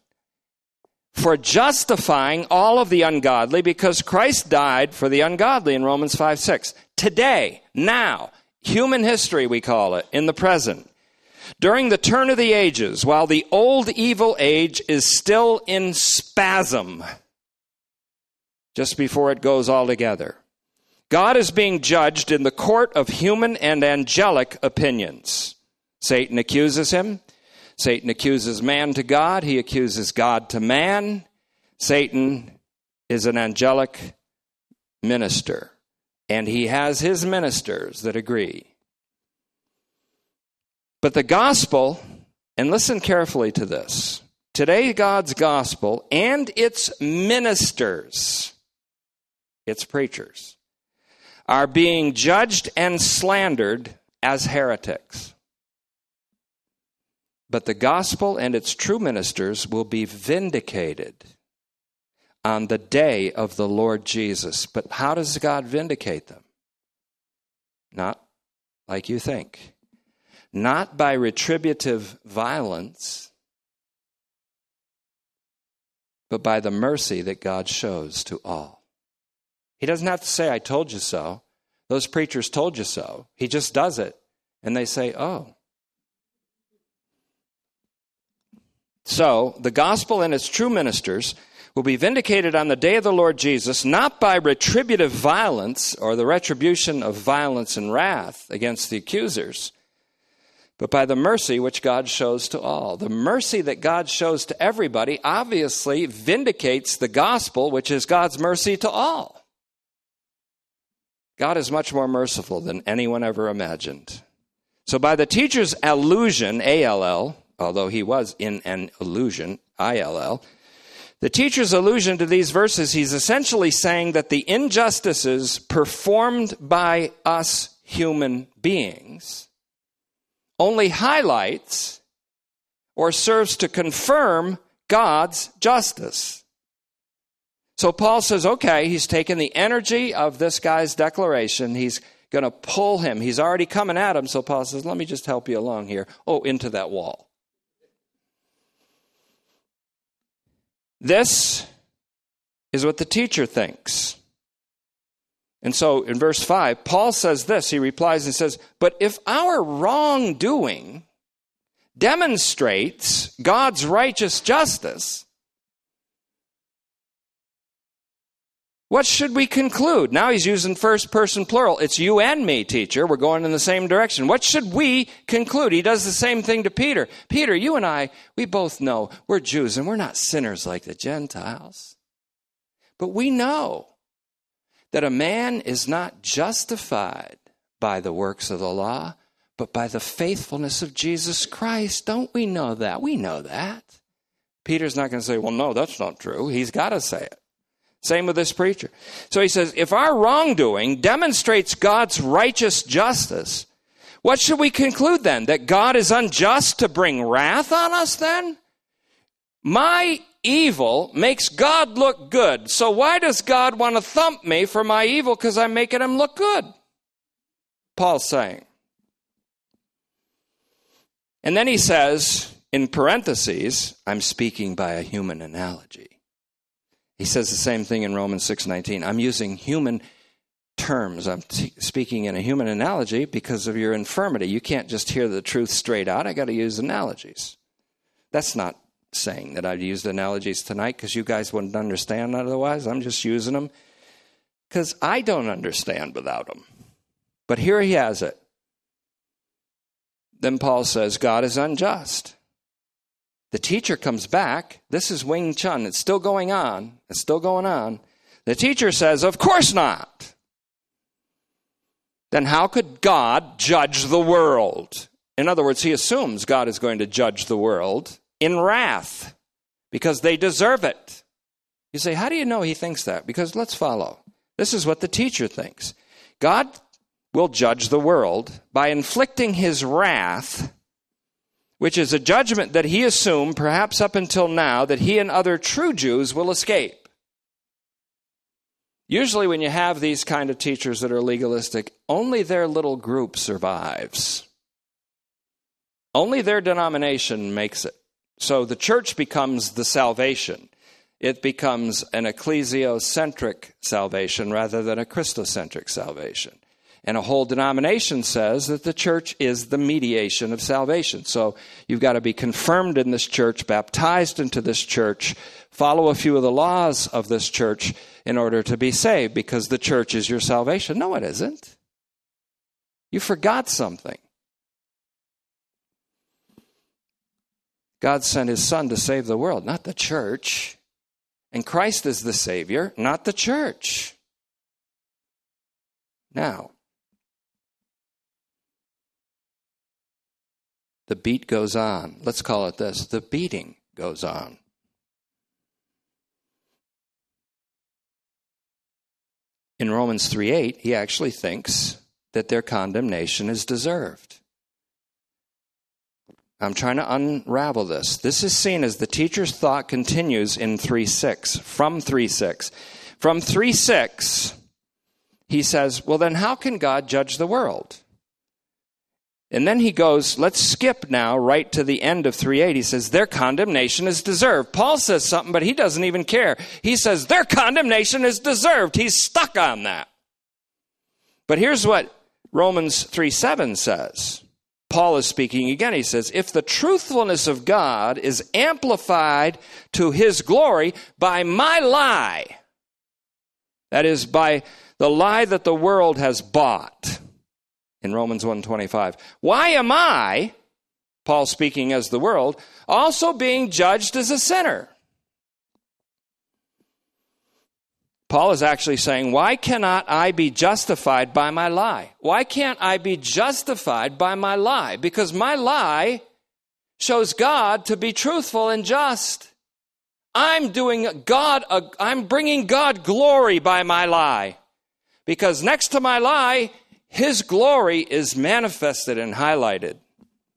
For justifying all of the ungodly because Christ died for the ungodly in Romans 5 6. Today, now, human history, we call it, in the present. During the turn of the ages, while the old evil age is still in spasm, just before it goes all together. God is being judged in the court of human and angelic opinions. Satan accuses him. Satan accuses man to God. He accuses God to man. Satan is an angelic minister, and he has his ministers that agree. But the gospel, and listen carefully to this today, God's gospel and its ministers, its preachers, are being judged and slandered as heretics. But the gospel and its true ministers will be vindicated on the day of the Lord Jesus. But how does God vindicate them? Not like you think not by retributive violence, but by the mercy that God shows to all. He doesn't have to say, I told you so. Those preachers told you so. He just does it. And they say, oh. So, the gospel and its true ministers will be vindicated on the day of the Lord Jesus, not by retributive violence or the retribution of violence and wrath against the accusers, but by the mercy which God shows to all. The mercy that God shows to everybody obviously vindicates the gospel, which is God's mercy to all. God is much more merciful than anyone ever imagined. So, by the teacher's allusion, ALL, although he was in an illusion, ILL, the teacher's allusion to these verses, he's essentially saying that the injustices performed by us human beings only highlights or serves to confirm God's justice. So Paul says, okay, he's taken the energy of this guy's declaration. He's going to pull him. He's already coming at him. So Paul says, let me just help you along here. Oh, into that wall. This is what the teacher thinks. And so in verse 5, Paul says this. He replies and says, But if our wrongdoing demonstrates God's righteous justice, what should we conclude? Now he's using first person plural. It's you and me, teacher. We're going in the same direction. What should we conclude? He does the same thing to Peter. Peter, you and I, we both know we're Jews and we're not sinners like the Gentiles. But we know that a man is not justified by the works of the law, but by the faithfulness of Jesus Christ. Don't we know that? We know that. Peter's not going to say, well, no, that's not true. He's got to say it. Same with this preacher. So he says, if our wrongdoing demonstrates God's righteous justice, what should we conclude then? That God is unjust to bring wrath on us then? My evil makes God look good. So why does God want to thump me for my evil because I'm making him look good? Paul's saying. And then he says, in parentheses, I'm speaking by a human analogy. He says the same thing in Romans 6:19. I'm using human terms. I'm t- speaking in a human analogy because of your infirmity. You can't just hear the truth straight out. I got to use analogies. That's not saying that I've used analogies tonight because you guys wouldn't understand otherwise. I'm just using them because I don't understand without them. But here he has it. Then Paul says, God is unjust. The teacher comes back. This is Wing Chun. It's still going on. It's still going on. The teacher says, Of course not. Then how could God judge the world? In other words, he assumes God is going to judge the world in wrath because they deserve it. You say, How do you know he thinks that? Because let's follow. This is what the teacher thinks God will judge the world by inflicting his wrath, which is a judgment that he assumed, perhaps up until now, that he and other true Jews will escape. Usually, when you have these kind of teachers that are legalistic, only their little group survives. Only their denomination makes it. So the church becomes the salvation. It becomes an ecclesiocentric salvation rather than a Christocentric salvation. And a whole denomination says that the church is the mediation of salvation. So you've got to be confirmed in this church, baptized into this church, follow a few of the laws of this church in order to be saved because the church is your salvation. No, it isn't. You forgot something. God sent his son to save the world, not the church. And Christ is the Savior, not the church. Now, the beat goes on. Let's call it this the beating goes on. In Romans 3 8, he actually thinks that their condemnation is deserved. I'm trying to unravel this. This is seen as the teacher's thought continues in 3 6, from 3 6. From 3 6, he says, Well, then how can God judge the world? And then he goes, let's skip now right to the end of 3.8. He says, their condemnation is deserved. Paul says something, but he doesn't even care. He says, their condemnation is deserved. He's stuck on that. But here's what Romans 3.7 says. Paul is speaking again. He says, If the truthfulness of God is amplified to his glory by my lie, that is, by the lie that the world has bought in Romans 1:25. Why am I, Paul speaking as the world, also being judged as a sinner? Paul is actually saying, Why cannot I be justified by my lie? Why can't I be justified by my lie? Because my lie shows God to be truthful and just. I'm doing God, I'm bringing God glory by my lie. Because next to my lie, His glory is manifested and highlighted.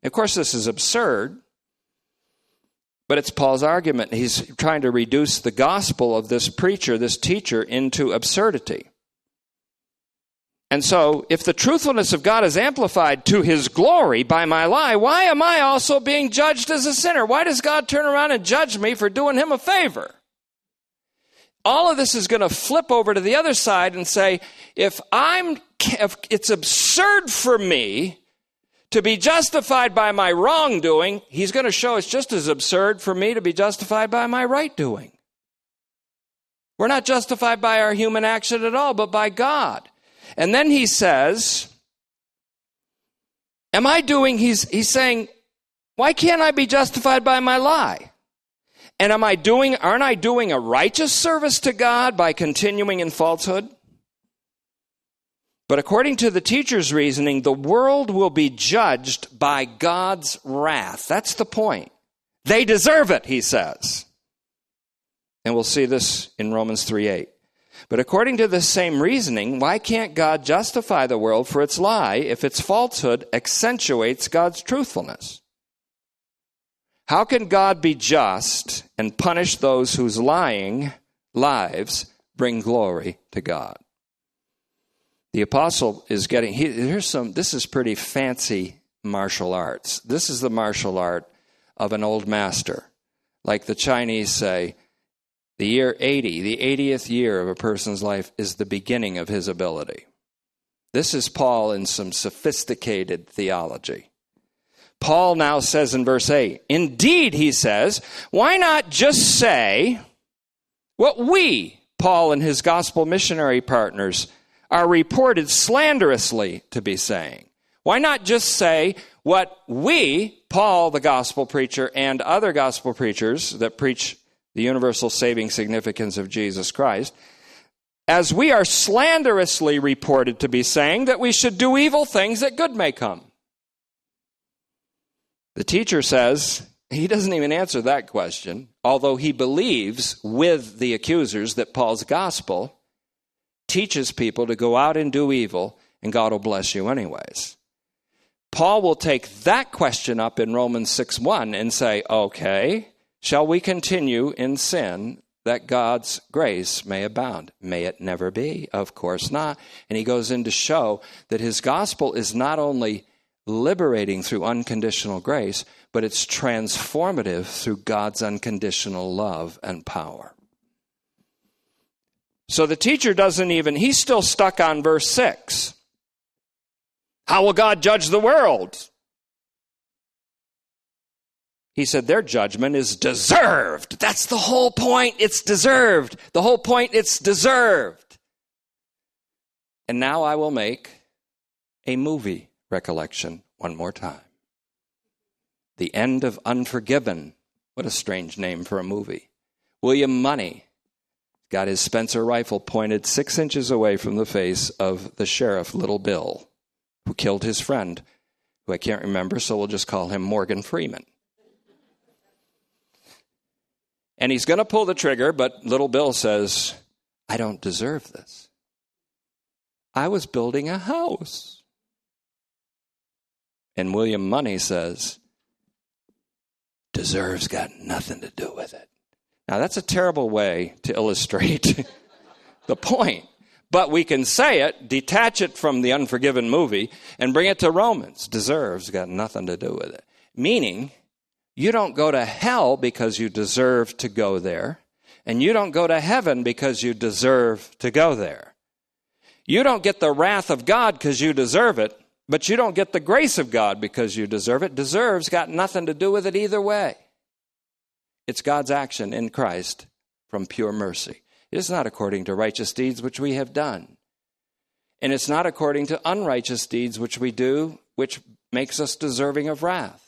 Of course, this is absurd but it's Paul's argument. He's trying to reduce the gospel of this preacher, this teacher, into absurdity. And so, if the truthfulness of God is amplified to his glory by my lie, why am I also being judged as a sinner? Why does God turn around and judge me for doing him a favor? All of this is going to flip over to the other side and say, if I'm, if it's absurd for me to be justified by my wrongdoing, he's going to show it's just as absurd for me to be justified by my right doing. We're not justified by our human action at all, but by God. And then he says, Am I doing, he's, he's saying, why can't I be justified by my lie? And am I doing, aren't I doing a righteous service to God by continuing in falsehood? But according to the teacher's reasoning, the world will be judged by God's wrath. That's the point. They deserve it, he says. And we'll see this in Romans 3 8. But according to the same reasoning, why can't God justify the world for its lie if its falsehood accentuates God's truthfulness? How can God be just and punish those whose lying lives bring glory to God? the apostle is getting he, here's some this is pretty fancy martial arts. This is the martial art of an old master. Like the chinese say the year 80 the 80th year of a person's life is the beginning of his ability. This is paul in some sophisticated theology paul now says in verse 8 indeed he says why not just say what we paul and his gospel missionary partners are reported slanderously to be saying. Why not just say what we, Paul, the gospel preacher, and other gospel preachers that preach the universal saving significance of Jesus Christ, as we are slanderously reported to be saying that we should do evil things that good may come? The teacher says he doesn't even answer that question, although he believes with the accusers that Paul's gospel teaches people to go out and do evil, and God will bless you anyways. Paul will take that question up in Romans 6 1 and say, okay, shall we continue in sin that God's grace may abound? May it never be? Of course not. And he goes in to show that his gospel is not only liberating through unconditional grace, but it's transformative through God's unconditional love and power. So the teacher doesn't even, he's still stuck on verse 6. How will God judge the world? He said their judgment is deserved. That's the whole point. It's deserved. The whole point, it's deserved. And now I will make a movie recollection one more time. The End of Unforgiven. What a strange name for a movie. William Munny got his Spencer rifle pointed six inches away from the face of the sheriff, Little Bill, who killed his friend, who I can't remember, so we'll just call him Morgan Freeman. And he's going to pull the trigger, but Little Bill says, I don't deserve this. I was building a house. And William Munny says, deserves got nothing to do with it. Now, that's a terrible way to illustrate the point. But we can say it, detach it from the Unforgiven movie, and bring it to Romans. Deserves got nothing to do with it. Meaning, you don't go to hell because you deserve to go there, and you don't go to heaven because you deserve to go there. You don't get the wrath of God because you deserve it, but you don't get the grace of God because you deserve it. Deserves got nothing to do with it either way. It's God's action in Christ from pure mercy. It is not according to righteous deeds which we have done. And it's not according to unrighteous deeds which we do, which makes us deserving of wrath.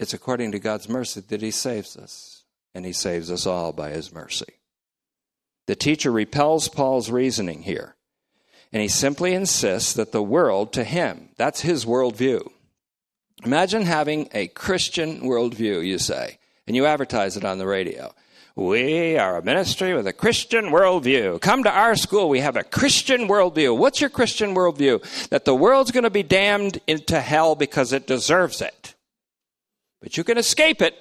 It's according to God's mercy that He saves us, and He saves us all by His mercy. The teacher repels Paul's reasoning here. And he simply insists that the world to him, that's his worldview. Imagine having a Christian worldview, you say, and you advertise it on the radio. We are a ministry with a Christian worldview. Come to our school. We have a Christian worldview. What's your Christian worldview? That the world's going to be damned into hell because it deserves it. But you can escape it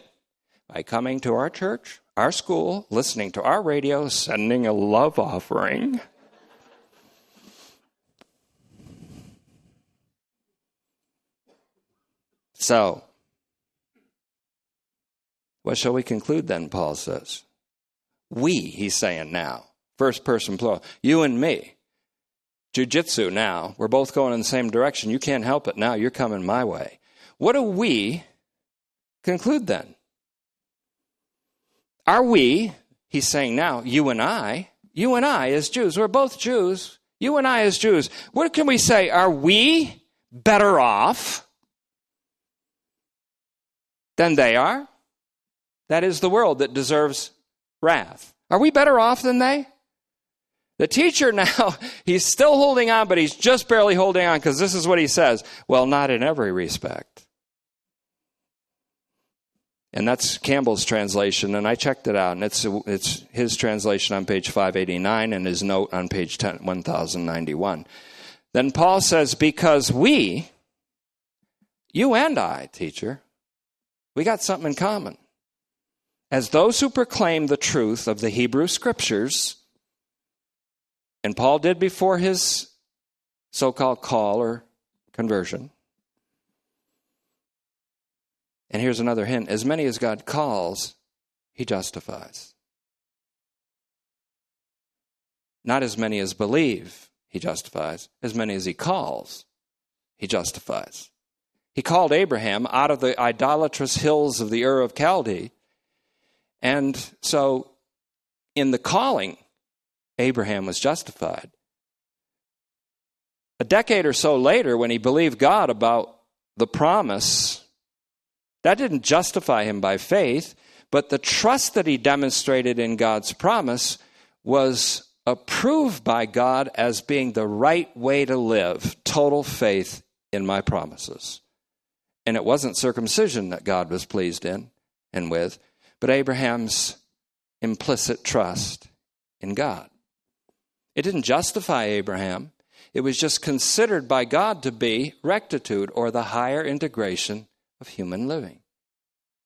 by coming to our church, our school, listening to our radio, sending a love offering. So, what shall we conclude then, Paul says? We, he's saying now. First person plural. You and me. Jiu-jitsu now. We're both going in the same direction. You can't help it now. You're coming my way. What do we conclude then? Are we, he's saying now, you and I, you and I as Jews, we're both Jews, you and I as Jews, what can we say? Are we better off than they are. That is the world that deserves wrath. Are we better off than they? The teacher now, he's still holding on, but he's just barely holding on because this is what he says. Well, not in every respect. And that's Campbell's translation, and I checked it out, and it's, it's his translation on page 589 and his note on page 10, 1091. Then Paul says, Because we, you and I, teacher, we got something in common. As those who proclaim the truth of the Hebrew Scriptures, and Paul did before his so called call or conversion. And here's another hint as many as God calls, he justifies. Not as many as believe, he justifies. As many as he calls, he justifies. He called Abraham out of the idolatrous hills of the Ur of Chaldee. And so, in the calling, Abraham was justified. A decade or so later, when he believed God about the promise, that didn't justify him by faith, but the trust that he demonstrated in God's promise was approved by God as being the right way to live total faith in my promises. And it wasn't circumcision that God was pleased in and with, but Abraham's implicit trust in God. It didn't justify Abraham, it was just considered by God to be rectitude or the higher integration of human living,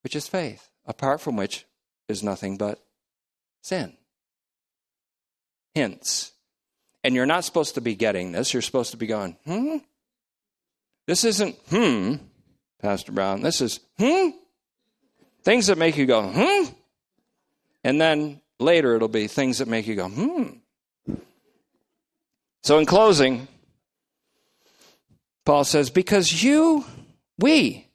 which is faith, apart from which is nothing but sin. Hence, And you're not supposed to be getting this. You're supposed to be going, hmm? This isn't, hmm. Pastor Brown. This is, hmm? Things that make you go, hmm? And then later it'll be things that make you go, hmm. So, in closing, Paul says, Because you, we,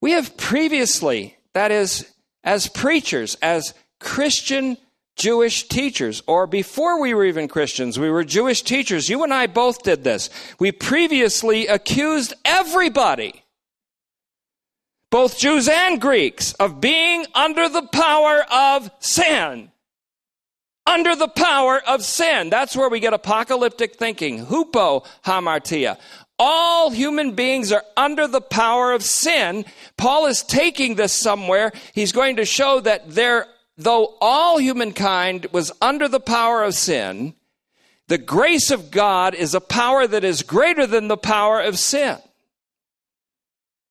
we have previously, that is, as preachers, as Christian Jewish teachers, or before we were even Christians, we were Jewish teachers. You and I both did this. We previously accused everybody, both Jews and Greeks, of being under the power of sin. Under the power of sin. That's where we get apocalyptic thinking. Hupo hamartia. All human beings are under the power of sin. Paul is taking this somewhere. He's going to show that there though all humankind was under the power of sin, the grace of God is a power that is greater than the power of sin.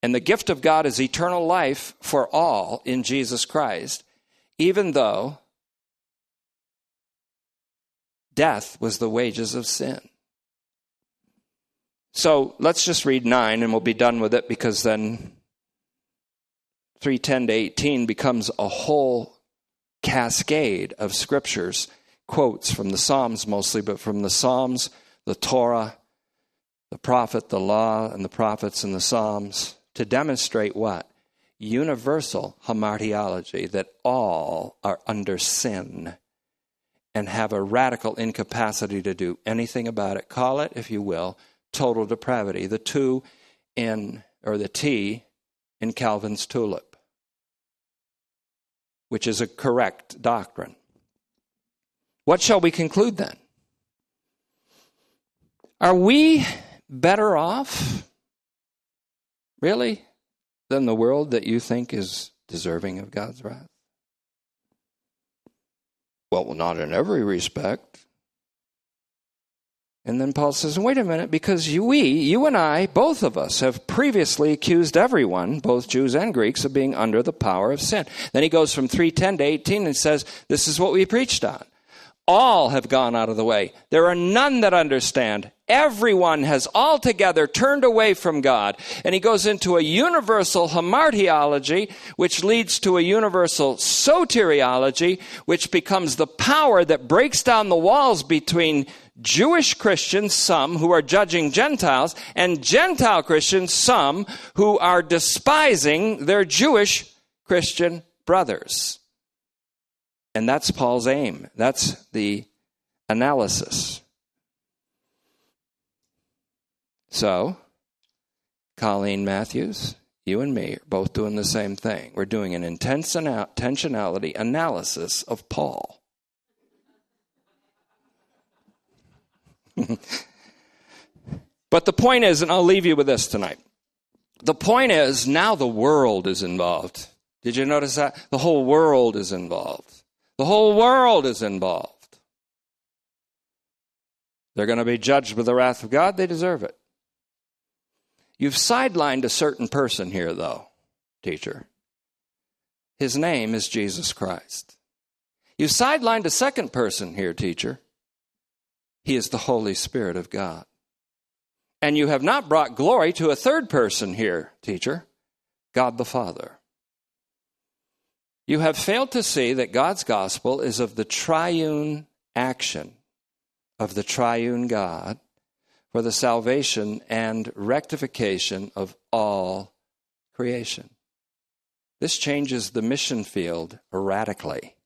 And the gift of God is eternal life for all in Jesus Christ, even though death was the wages of sin. So let's just read 9 and we'll be done with it because then 310 to 18 becomes a whole cascade of scriptures, quotes from the Psalms mostly, but from the Psalms, the Torah, the prophet, the law, and the prophets and the Psalms to demonstrate what? Universal hamartiology, that all are under sin and have a radical incapacity to do anything about it. Call it, if you will, total depravity. The two in, or the T in Calvin's tulip which is a correct doctrine. What shall we conclude then? Are we better off, really, than the world that you think is deserving of God's wrath? Well, not in every respect. And then Paul says, wait a minute, because you, we, you and I, both of us, have previously accused everyone, both Jews and Greeks, of being under the power of sin. Then he goes from 310 to 18 and says, this is what we preached on. All have gone out of the way. There are none that understand. Everyone has altogether turned away from God. And he goes into a universal hamartiology, which leads to a universal soteriology, which becomes the power that breaks down the walls between Jewish Christians, some who are judging Gentiles, and Gentile Christians, some who are despising their Jewish Christian brothers. And that's Paul's aim. That's the analysis. So, Colleen Matthews, you and me are both doing the same thing. We're doing an intentionality analysis of Paul. but the point is, and I'll leave you with this tonight. The point is, now the world is involved. Did you notice that? The whole world is involved. The whole world is involved. They're going to be judged with the wrath of God. They deserve it. You've sidelined a certain person here, though, teacher. His name is Jesus Christ. You've sidelined a second person here, teacher. He is the Holy Spirit of God. And you have not brought glory to a third person here, teacher, God the Father. You have failed to see that God's gospel is of the triune action of the triune God for the salvation and rectification of all creation. This changes the mission field radically.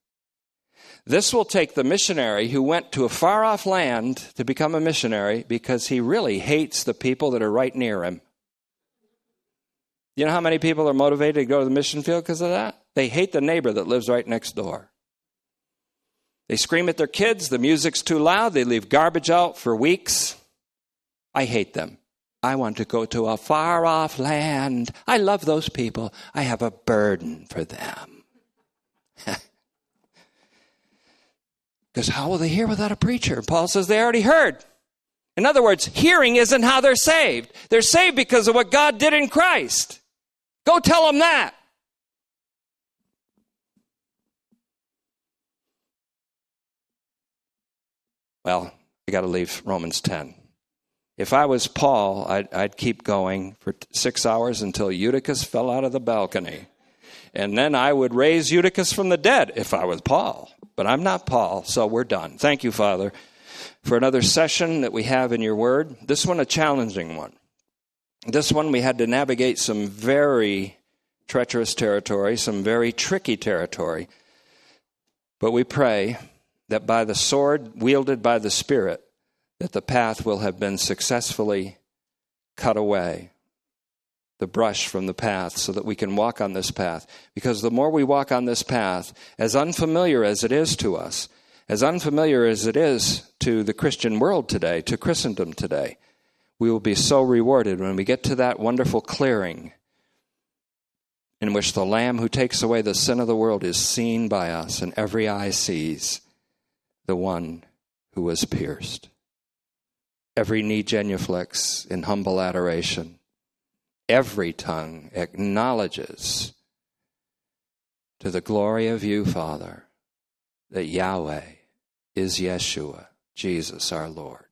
This will take the missionary who went to a far off land to become a missionary because he really hates the people that are right near him. You know how many people are motivated to go to the mission field because of that? They hate the neighbor that lives right next door. They scream at their kids, the music's too loud, they leave garbage out for weeks. I hate them. I want to go to a far off land. I love those people. I have a burden for them. Because how will they hear without a preacher? Paul says they already heard. In other words, hearing isn't how they're saved. They're saved because of what God did in Christ. Go tell them that. Well, I got to leave Romans 10. If I was Paul, I'd, I'd keep going for six hours until Eutychus fell out of the balcony. And then I would raise Eutychus from the dead if I was Paul. But I'm not Paul, so we're done. Thank you, Father, for another session that we have in your word. This one, a challenging one. This one we had to navigate some very treacherous territory, some very tricky territory. But we pray that by the sword wielded by the Spirit, that the path will have been successfully cut away, the brush from the path, so that we can walk on this path. Because the more we walk on this path, as unfamiliar as it is to us, as unfamiliar as it is to the Christian world today, to Christendom today, we will be so rewarded when we get to that wonderful clearing in which the Lamb who takes away the sin of the world is seen by us, and every eye sees the one who was pierced. Every knee genuflects in humble adoration. Every tongue acknowledges to the glory of you, Father, that Yahweh is Yeshua, Jesus our Lord.